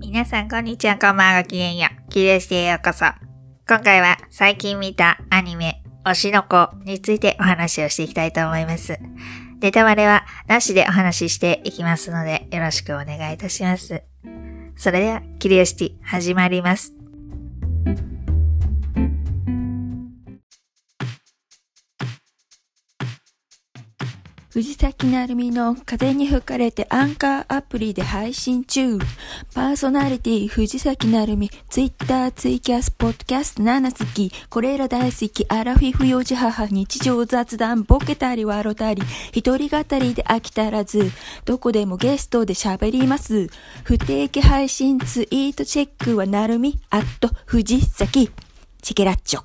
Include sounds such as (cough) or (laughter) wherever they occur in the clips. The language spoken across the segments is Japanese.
皆さん、こんにちは、こんばんは、ごきげんよう。キリシテへようこそ。今回は、最近見たアニメ、推しの子についてお話をしていきたいと思います。ネタバレは、なしでお話ししていきますので、よろしくお願いいたします。それでは、キリオシティ、始まります。藤崎なるみの風に吹かれてアンカーアプリで配信中。パーソナリティ藤崎なるみ、ツイッター、ツイキャス、ポッドキャスト7好き、これら大好き、アラフィフ幼児母、日常雑談、ボケたり笑たり、一人語りで飽きたらず、どこでもゲストで喋ります。不定期配信ツイートチェックはなるみ、アット藤崎、チケラッチョ。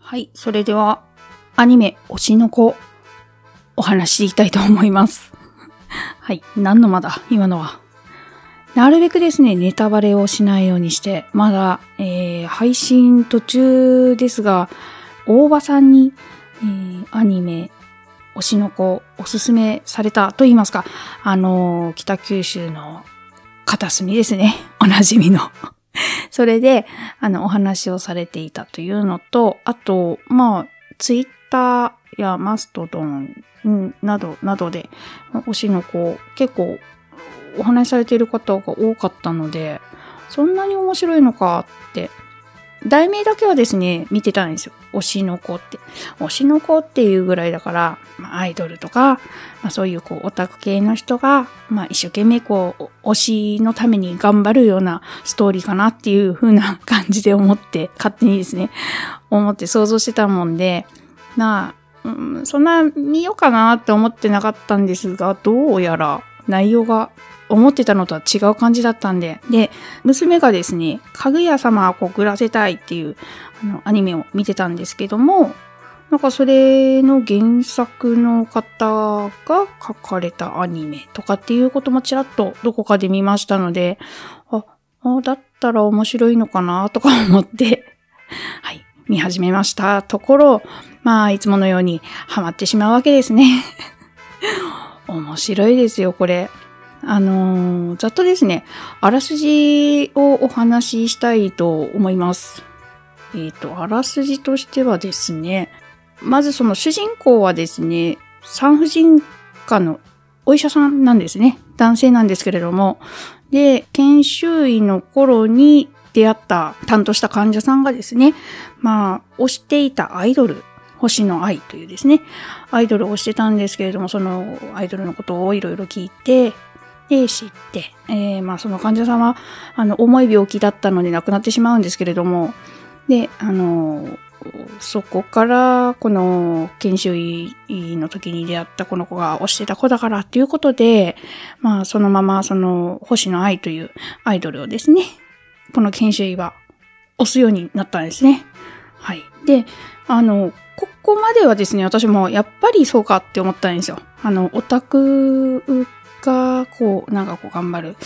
はい、それでは、アニメ、推しの子、お話していきたいと思います。(laughs) はい、何のまだ、今のは。なるべくですね、ネタバレをしないようにして、まだ、えー、配信途中ですが、大場さんに、えー、アニメ、推しの子、おすすめされたと言いますか、あのー、北九州の片隅ですね。おなじみの (laughs) それで、あの、お話をされていたというのと、あと、まあ、ツイッターやマストドン、など、などで、推しの子、結構、お話しされている方が多かったので、そんなに面白いのかって題名だけはですね、見てたんですよ。推しの子って。推しの子っていうぐらいだから、まあ、アイドルとか、まあ、そういうこうオタク系の人が、まあ、一生懸命こう、推しのために頑張るようなストーリーかなっていう風な感じで思って、勝手にですね、思って想像してたもんで、なあ、うん、そんな見ようかなって思ってなかったんですが、どうやら内容が思ってたのとは違う感じだったんで、で、娘がですね、かぐや様を告らせたいっていうあのアニメを見てたんですけども、なんかそれの原作の方が書かれたアニメとかっていうこともちらっとどこかで見ましたので、あ、あだったら面白いのかなとか思って、(laughs) はい、見始めましたところ、まあ、いつものようにハマってしまうわけですね。(laughs) 面白いですよ、これ。あのー、ざっとですね、あらすじをお話ししたいと思います。えっ、ー、と、あらすじとしてはですね、まずその主人公はですね、産婦人科のお医者さんなんですね。男性なんですけれども。で、研修医の頃に出会った担当した患者さんがですね、まあ、推していたアイドル、星野愛というですね、アイドルを推してたんですけれども、そのアイドルのことをいろいろ聞いて、で、知って、えー、まあその患者さんは、あの、重い病気だったので亡くなってしまうんですけれども、で、あの、そこから、この研修医の時に出会ったこの子が推してた子だからっていうことで、まあそのままその星野愛というアイドルをですね、この研修医は推すようになったんですね。はい。で、あの、ここまではですね、私もやっぱりそうかって思ったんですよ。あの、オタクが、こう、なんかこう頑張る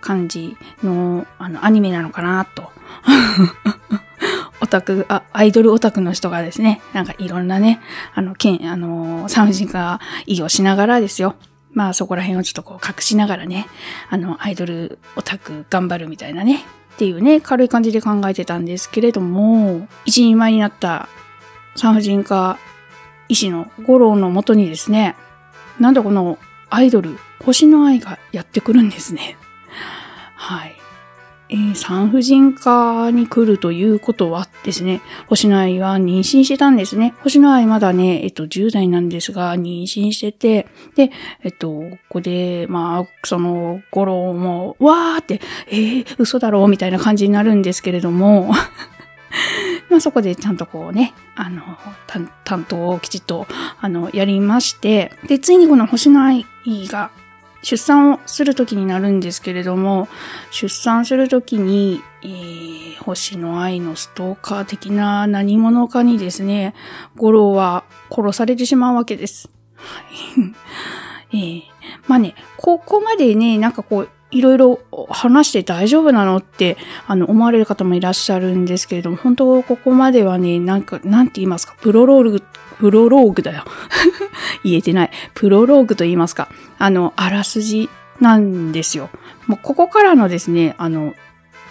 感じの、あの、アニメなのかなと。(laughs) オタクあ、アイドルオタクの人がですね、なんかいろんなね、あの、けん、あの、産婦人科医療しながらですよ。まあそこら辺をちょっとこう隠しながらね、あの、アイドルオタク頑張るみたいなね、っていうね、軽い感じで考えてたんですけれども、一人前になった産婦人科医師の五郎のもとにですね、なんでこのアイドル、星の愛がやってくるんですね。はい。えー、産婦人科に来るということはですね、星の愛は妊娠してたんですね。星の愛まだね、えっと、10代なんですが、妊娠してて、で、えっと、ここで、まあ、その、五郎も、わーって、えー、嘘だろうみたいな感じになるんですけれども、まあそこでちゃんとこうね、あの、担当をきちっと、あの、やりまして、で、ついにこの星の愛が出産をするときになるんですけれども、出産するときに、えー、星の愛のストーカー的な何者かにですね、五郎は殺されてしまうわけです。(laughs) えー、まあね、ここまでね、なんかこう、いろいろ話して大丈夫なのって、あの、思われる方もいらっしゃるんですけれども、本当ここまではね、なんか、なんて言いますか、プロローグ、プロローグだよ。(laughs) 言えてない。プロローグと言いますか、あの、あらすじなんですよ。もうここからのですね、あの、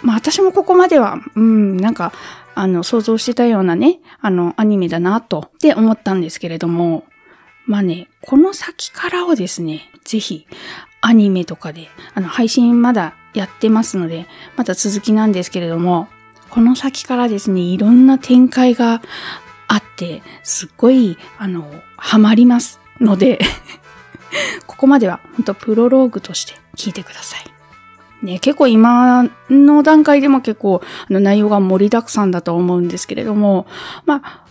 まあ私もここまでは、うん、なんか、あの、想像してたようなね、あの、アニメだな、と、って思ったんですけれども、まあね、この先からをですね、ぜひ、アニメとかで、あの、配信まだやってますので、また続きなんですけれども、この先からですね、いろんな展開があって、すっごい、あの、ハマりますので、(laughs) ここまでは、本当プロローグとして聞いてください。ね、結構今の段階でも結構あの内容が盛りだくさんだと思うんですけれども、まあ、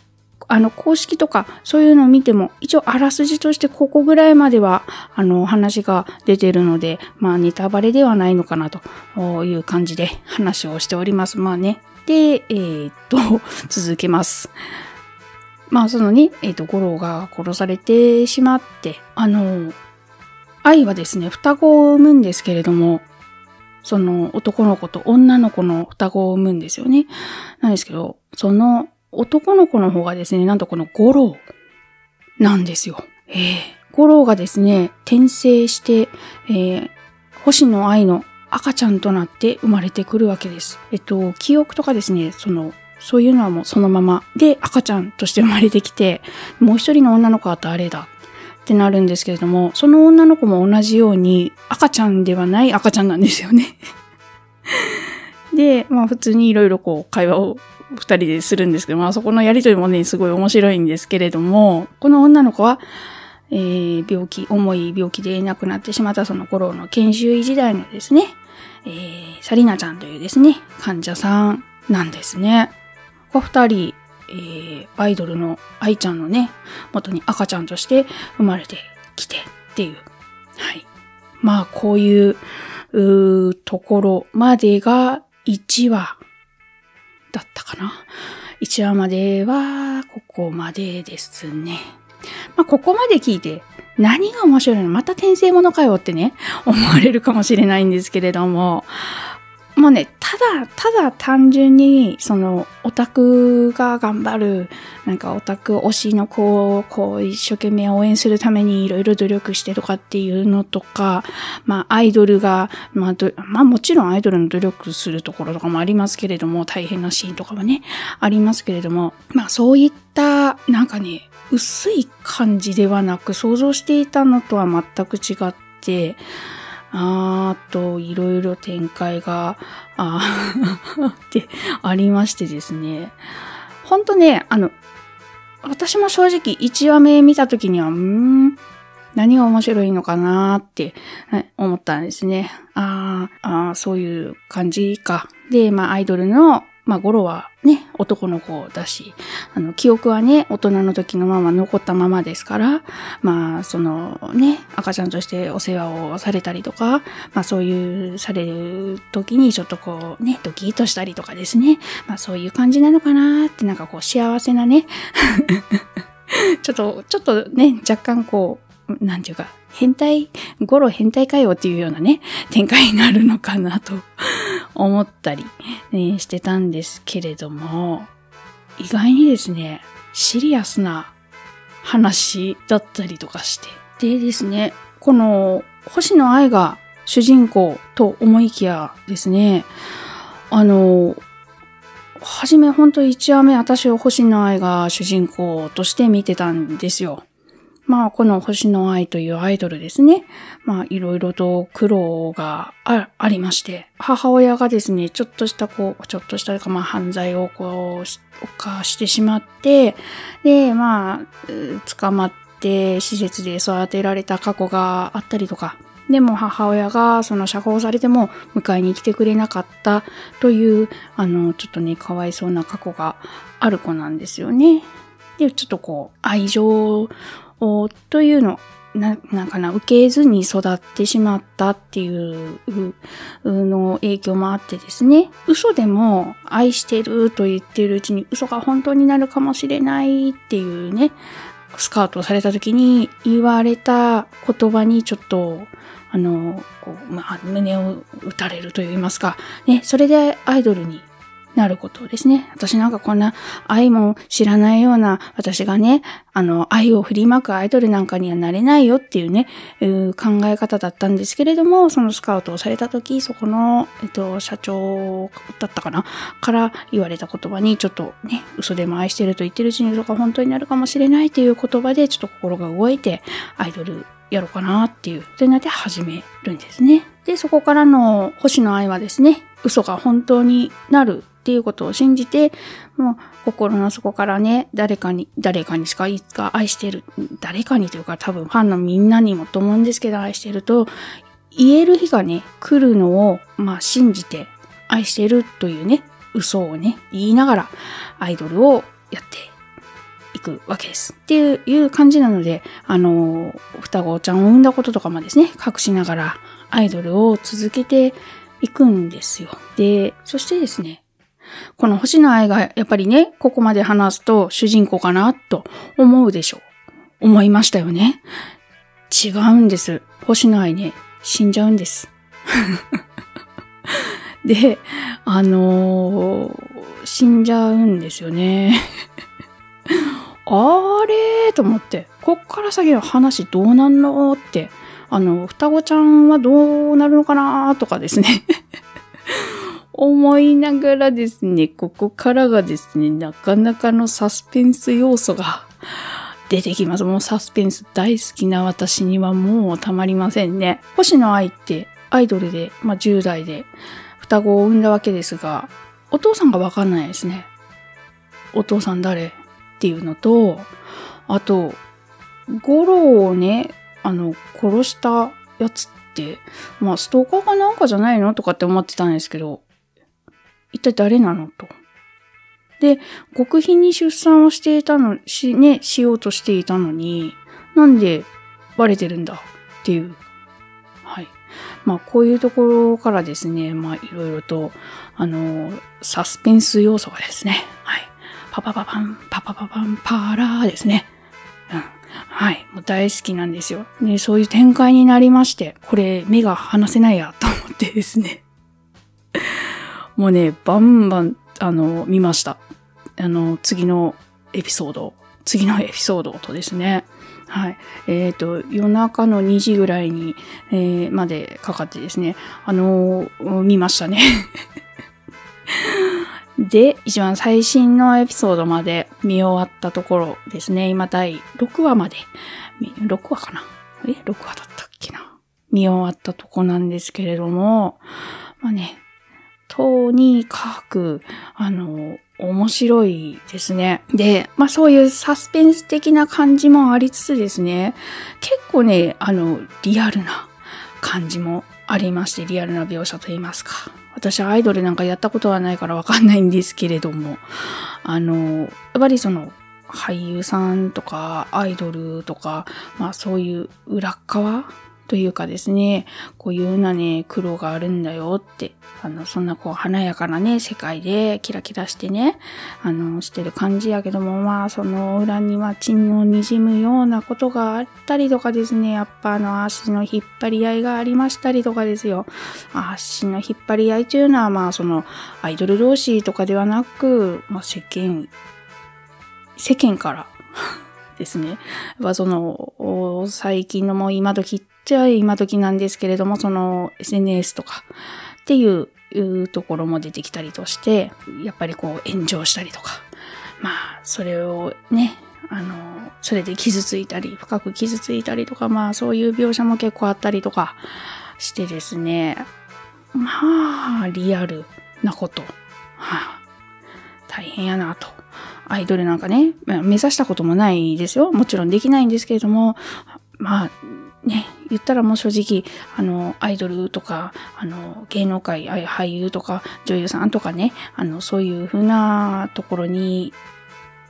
あの公式とかそういうのを見ても一応あらすじとしてここぐらいまではあの話が出てるので、まあネタバレではないのかなという感じで話をしております。まあね。で、えー、っと、(laughs) 続けます。まあそのね、えー、っと、五郎が殺されてしまって、あの、愛はですね、双子を産むんですけれども、その男の子と女の子の双子を産むんですよね。なんですけど、その男の子の方がですね、なんとこの五郎なんですよ。ええ五郎がですね、転生して、えー、星野愛の赤ちゃんとなって生まれてくるわけです。えっと、記憶とかですね、その、そういうのはもうそのままで赤ちゃんとして生まれてきて、もう一人の女の子は誰だってなるんですけれども、その女の子も同じように赤ちゃんではない赤ちゃんなんですよね。(laughs) で、まあ普通にいろいろこう会話を二人でするんですけど、まあそこのやりとりもね、すごい面白いんですけれども、この女の子は、えー、病気、重い病気で亡くなってしまったその頃の研修医時代のですね、えー、サリナちゃんというですね、患者さんなんですね。こ二人、えー、アイドルの愛ちゃんのね、元に赤ちゃんとして生まれてきてっていう。はい。まあ、こういう、うところまでが1話だったかな。1話までは、ここまでですね。まあ、ここまで聞いて、何が面白いの？また転生ものかよってね、思われるかもしれないんですけれども、もうね、ただ、ただ単純に、その、オタクが頑張る、なんかオタク推しの子を、こう、一生懸命応援するためにいろいろ努力してとかっていうのとか、まあ、アイドルが、まあ、まあ、もちろんアイドルの努力するところとかもありますけれども、大変なシーンとかもね、ありますけれども、まあ、そういった、なんかね、薄い感じではなく、想像していたのとは全く違って、あーと、いろいろ展開が、あー (laughs) ってありましてですね。ほんとね、あの、私も正直1話目見た時には、うーん、何が面白いのかなーって思ったんですね。あーあー、そういう感じか。で、まあ、アイドルの、まあ、ゴロはね、男の子だし、あの、記憶はね、大人の時のまま残ったままですから、まあ、そのね、赤ちゃんとしてお世話をされたりとか、まあそういうされる時にちょっとこうね、ドキッとしたりとかですね、まあそういう感じなのかなってなんかこう幸せなね、(laughs) ちょっと、ちょっとね、若干こう、なんていうか、変態、ゴロ変態かよっていうようなね、展開になるのかなと。思ったり、ね、してたんですけれども、意外にですね、シリアスな話だったりとかして。でですね、この星野愛が主人公と思いきやですね、あの、はじめ本当1話目私は星野愛が主人公として見てたんですよ。まあ、この星野愛というアイドルですね。まあ、いろいろと苦労がありまして、母親がですね、ちょっとしたこう、ちょっとしたか、まあ、犯罪をこう、犯してしまって、で、まあ、捕まって施設で育てられた過去があったりとか、でも母親がその釈放されても迎えに来てくれなかったという、あの、ちょっとね、かわいそうな過去がある子なんですよね。で、ちょっとこう、愛情というの、な、なんかな、受けずに育ってしまったっていうの影響もあってですね、嘘でも愛してると言ってるうちに嘘が本当になるかもしれないっていうね、スカウトされた時に言われた言葉にちょっと、あの、こう、まあ、胸を打たれると言いますか、ね、それでアイドルになることですね。私なんかこんな愛も知らないような私がね、あの、愛を振りまくアイドルなんかにはなれないよっていうね、う考え方だったんですけれども、そのスカウトをされた時、そこの、えっと、社長だったかなから言われた言葉に、ちょっとね、嘘でも愛してると言ってるうちに嘘が本当になるかもしれないっていう言葉で、ちょっと心が動いて、アイドルやろうかなっていう、というので始めるんですね。で、そこからの星野愛はですね、嘘が本当になるっていうことを信じて、もう心の底からね、誰かに、誰かにしかいつか愛してる、誰かにというか多分ファンのみんなにもと思うんですけど愛してると、言える日がね、来るのを、まあ信じて愛してるというね、嘘をね、言いながらアイドルをやっていくわけです。っていう感じなので、あの、双子ちゃんを産んだこととかもですね、隠しながらアイドルを続けていくんですよ。で、そしてですね、この星野愛がやっぱりね、ここまで話すと主人公かなと思うでしょう。思いましたよね。違うんです。星野愛ね、死んじゃうんです。(laughs) で、あのー、死んじゃうんですよね。あれーと思って、こっから先の話どうなんのって、あの、双子ちゃんはどうなるのかなとかですね (laughs) 思いながらですね、ここからがですね、なかなかのサスペンス要素が (laughs) 出てきます。もうサスペンス大好きな私にはもうたまりませんね。星野愛ってアイドルで、まあ、10代で双子を産んだわけですが、お父さんがわかんないですね。お父さん誰？っていうのと、あと、ゴロをね、あの、殺したやつって、まあ、ストーカーかなんかじゃないのとかって思ってたんですけど、一体誰なのと。で、極秘に出産をしていたの、し、ね、しようとしていたのに、なんでバレてるんだっていう。はい。まあ、こういうところからですね、まあ、いろいろと、あの、サスペンス要素がですね、はい。パパパパン、パパパパン、パーラーですね。うん。はい。もう大好きなんですよ。ね、そういう展開になりまして、これ目が離せないやと思ってですね。(laughs) もうね、バンバン、あの、見ました。あの、次のエピソード、次のエピソードとですね。はい。えっ、ー、と、夜中の2時ぐらいに、えー、までかかってですね、あのー、見ましたね。(laughs) で、一番最新のエピソードまで見終わったところですね。今第6話まで、6話かな？え ?6 話だったっけな？見終わったとこなんですけれども、まあね、とにかく、あの、面白いですね。で、まあそういうサスペンス的な感じもありつつですね、結構ね、あの、リアルな感じもありまして、リアルな描写と言いますか。私アイドルなんかやったことはないからわかんないんですけれども、あの、やっぱりその、俳優さんとかアイドルとか、まあそういう裏側というかですね、こういうなね、苦労があるんだよって、あの、そんなこう華やかなね、世界でキラキラしてね、あの、してる感じやけども、まあ、その裏には血の滲むようなことがあったりとかですね、やっぱあの、足の引っ張り合いがありましたりとかですよ。足の引っ張り合いというのは、まあ、その、アイドル同士とかではなく、まあ、世間、世間からですね。やっその、最近のもう今時ちゃ今時なんですけれども、その SNS とかっていうところも出てきたりとして、やっぱりこう炎上したりとか、まあ、それをね、あの、それで傷ついたり、深く傷ついたりとか、まあそういう描写も結構あったりとかしてですね、まあ、リアルなこと、はあ、大変やなと。アイドルなんかね、目指したこともないですよ。もちろんできないんですけれども、まあ、ね、言ったらもう正直、あの、アイドルとか、あの、芸能界、俳優とか、女優さんとかね、あの、そういう風なところに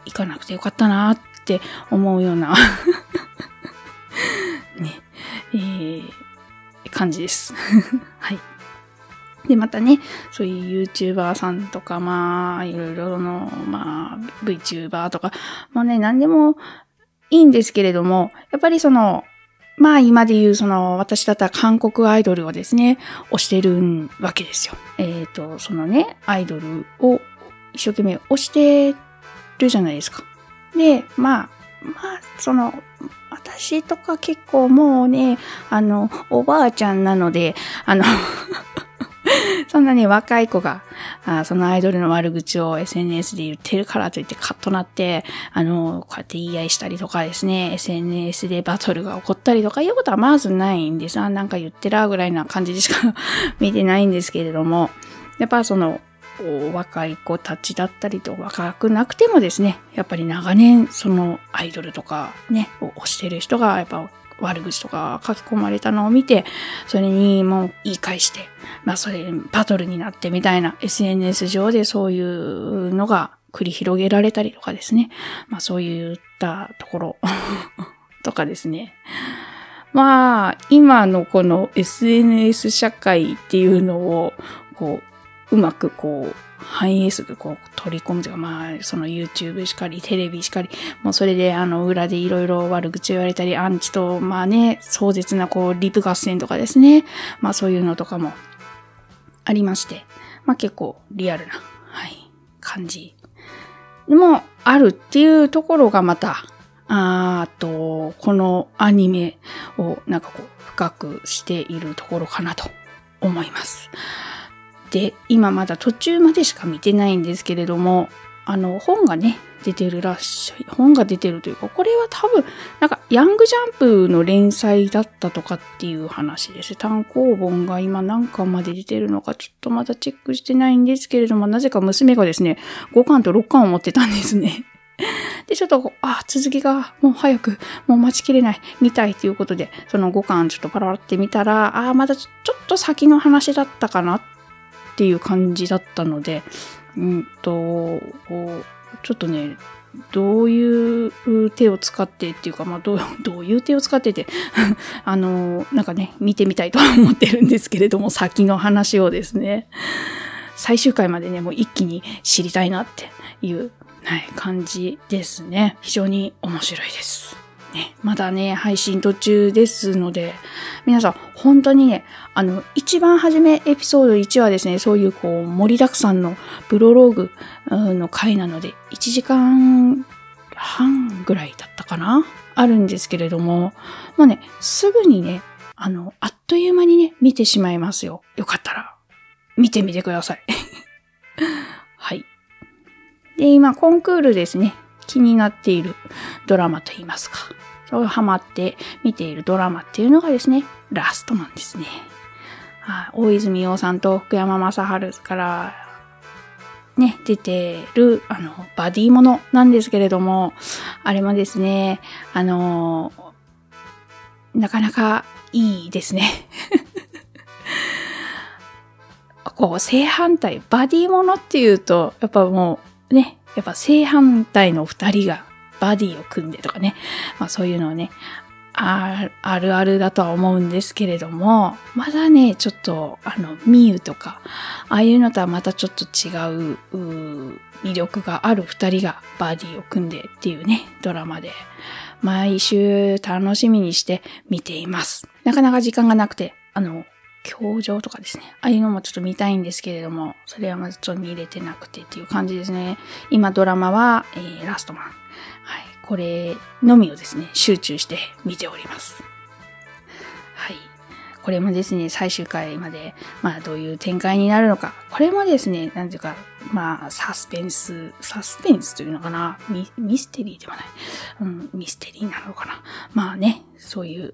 行かなくてよかったなって思うような (laughs) ね、えー、感じです。(laughs) はい。で、またね、そういう YouTuber さんとか、まあ、いろいろの、まあ、VTuber とか、もうね、何でもいいんですけれども、やっぱりその、まあ今で言うその私だったら韓国アイドルをですね、推してるわけですよ。えっ、ー、と、そのね、アイドルを一生懸命推してるじゃないですか。で、まあ、まあ、その、私とか結構もうね、あの、おばあちゃんなので、あの (laughs) そんなね、若い子が、あそのアイドルの悪口を SNS で言ってるからといってカッとなって、あの、こうやって言い合いしたりとかですね、SNS でバトルが起こったりとかいうことはまずないんです。あ、なんか言ってらぐらいな感じでしか (laughs) 見てないんですけれども、やっぱその、若い子たちだったりと若くなくてもですね、やっぱり長年そのアイドルとかね、を推してる人がやっぱ悪口とか書き込まれたのを見て、それにもう言い返して、まあそれバトルになってみたいな SNS 上でそういうのが繰り広げられたりとかですね。まあそういったところ (laughs) とかですね。まあ今のこの SNS 社会っていうのをこううまくこう反映する、こう、取り込むというか、まあ、その YouTube しかり、テレビしかり、もうそれで、あの、裏でいろいろ悪口言われたり、アンチと、まあね、壮絶な、こう、リプ合戦とかですね。まあ、そういうのとかもありまして、まあ、結構リアルな、はい、感じ。でも、あるっていうところがまた、あと、このアニメをなんかこう、深くしているところかなと思います。で、今まだ途中までしか見てないんですけれども、あの、本がね、出てるらっしゃい。本が出てるというか、これは多分、なんか、ヤングジャンプの連載だったとかっていう話です。単行本が今何巻まで出てるのか、ちょっとまだチェックしてないんですけれども、なぜか娘がですね、5巻と6巻を持ってたんですね。(laughs) で、ちょっと、あ、続きがもう早く、もう待ちきれない、見たいということで、その5巻ちょっとパラパラって見たら、あ、まだちょっと先の話だったかなっていう感じだったので、うんと、ちょっとね、どういう手を使ってっていうか、まあ、どう、(laughs) どういう手を使ってて (laughs) あの、なんかね、見てみたいと思ってるんですけれども、先の話をですね、最終回までね、もう一気に知りたいなっていう、はい、感じですね。非常に面白いです。ね、まだね、配信途中ですので、皆さん、本当にね、あの、一番初めエピソード1はですね、そういうこう、盛りだくさんのプロローグの回なので、1時間半ぐらいだったかなあるんですけれども、もうね、すぐにね、あの、あっという間にね、見てしまいますよ。よかったら、見てみてください。(laughs) はい。で、今、コンクールですね。気になっているドラマといいますか、そうハマって見ているドラマっていうのがですね、ラストマンですね。大泉洋さんと福山雅治からね、出てる、あの、バディものなんですけれども、あれもですね、あの、なかなかいいですね。(laughs) こう、正反対、バディものっていうと、やっぱもうね、やっぱ正反対の二人がバディを組んでとかね、まあそういうのをね、ああるあるだとは思うんですけれども、まだね、ちょっと、あの、ミユとか、ああいうのとはまたちょっと違う、う魅力がある二人がバディを組んでっていうね、ドラマで、毎週楽しみにして見ています。なかなか時間がなくて、あの、教場とかですね。ああいうのもちょっと見たいんですけれども、それはまずちょっと見れてなくてっていう感じですね。今ドラマは、えー、ラストマン。はい。これのみをですね、集中して見ております。はい。これもですね、最終回まで、まあどういう展開になるのか。これもですね、なんていうか、まあサスペンス、サスペンスというのかなミミステリーではない。うん、ミステリーなのかな。まあね、そういう、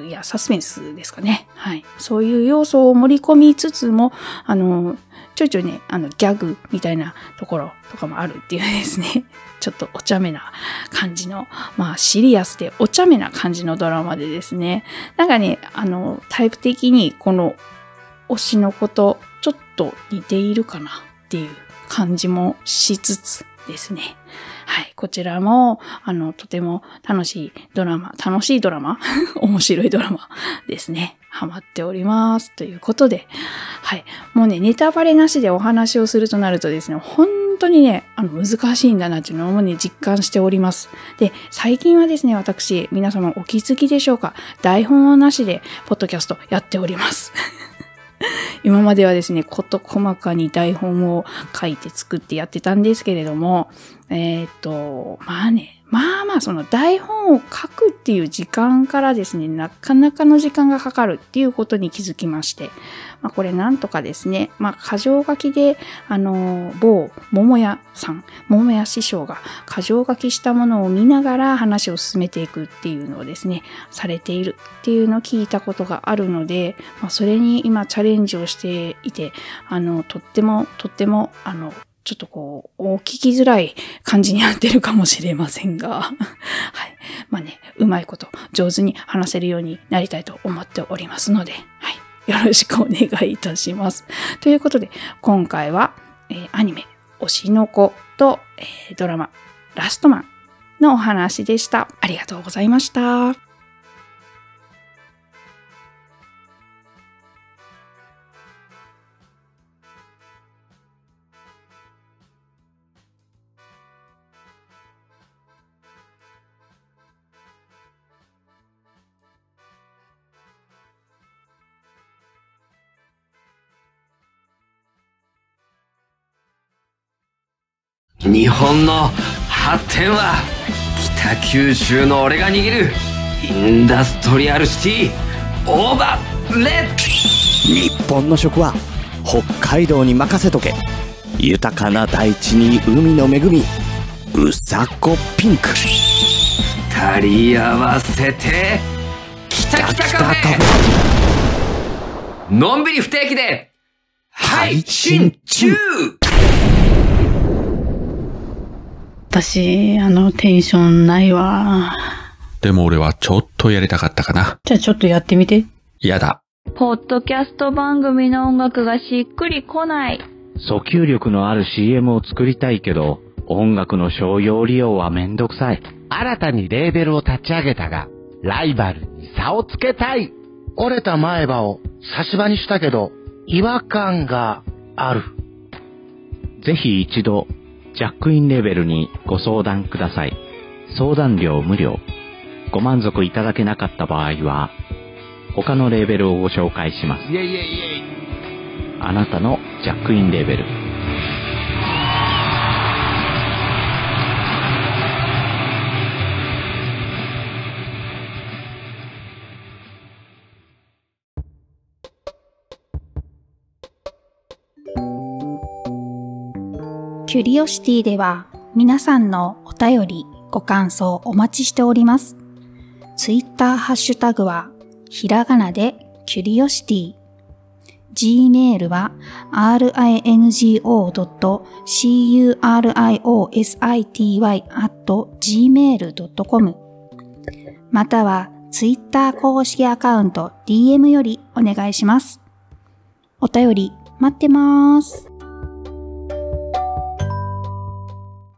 ういや、サスペンスですかね。はい。そういう要素を盛り込みつつも、あの、ちょいちょいね、あの、ギャグみたいなところとかもあるっていうですね。(laughs) ちょっとお茶目な感じの、まあシリアスでお茶目な感じのドラマでですね、なんかね、あの、タイプ的にこの推しのこと、ちょっと似ているかなっていう感じもしつつですね。はい。こちらも、あの、とても楽しいドラマ、楽しいドラマ (laughs) 面白いドラマ (laughs) ですね。ハマっております。ということで、はい。もうね、ネタバレなしでお話をするとなるとですね、本当にね、あの、難しいんだなっていうのをね、実感しております。で、最近はですね、私、皆様お気づきでしょうか？台本はなしで、ポッドキャストやっております。(laughs) 今まではですね、こと細かに台本を書いて作ってやってたんですけれども、えっ、と、まあね、まあまあその台本を書くっていう時間からですね、なかなかの時間がかかるっていうことに気づきまして、まあこれなんとかですね、まあ箇条書きで、あの、某桃屋さん、桃屋師匠が箇条書きしたものを見ながら話を進めていくっていうのをですね、されているっていうのを聞いたことがあるので、まあそれに今チャレンジをしていて、あの、とっても、とっても、あの、ちょっとこう、聞きづらい感じになってるかもしれませんが、(laughs) はい。まあね、うまいこと上手に話せるようになりたいと思っておりますので、はい。よろしくお願いいたします。ということで、今回は、えーアニメ、推しの子と、えードラマ、ラストマンのお話でした。ありがとうございました。日本の発展は北九州の俺が握るインダストリアルシティオーバーレッ日本の食は北海道に任せとけ。豊かな大地に海の恵みうさこピンク。二人合わせて北北カフェ。のんびり不定期で配信中私、あの、テンションないわ。でも俺はちょっとやりたかったかな。じゃあちょっとやってみて。やだ。ポッドキャスト番組の音楽がしっくりこない。訴求力のある CM を作りたいけど、音楽の商用利用はめんどくさい。新たにレーベルを立ち上げたが、ライバルに差をつけたい。折れた前歯を差し歯にしたけど、違和感がある。ぜひ一度、ジャックインレベルにご相談ください。相談料無料。ご満足いただけなかった場合は、他のレーベルをご紹介します。イェイイェイイェイ。あなたのジャックインレベル。キュリオシティでは皆さんのお便り、ご感想お待ちしております。ツイッターハッシュタグはひらがなでキュリオシティ。gmail は ringo.curiosity.gmail.com またはツイッター公式アカウント DM よりお願いします。お便り待ってます。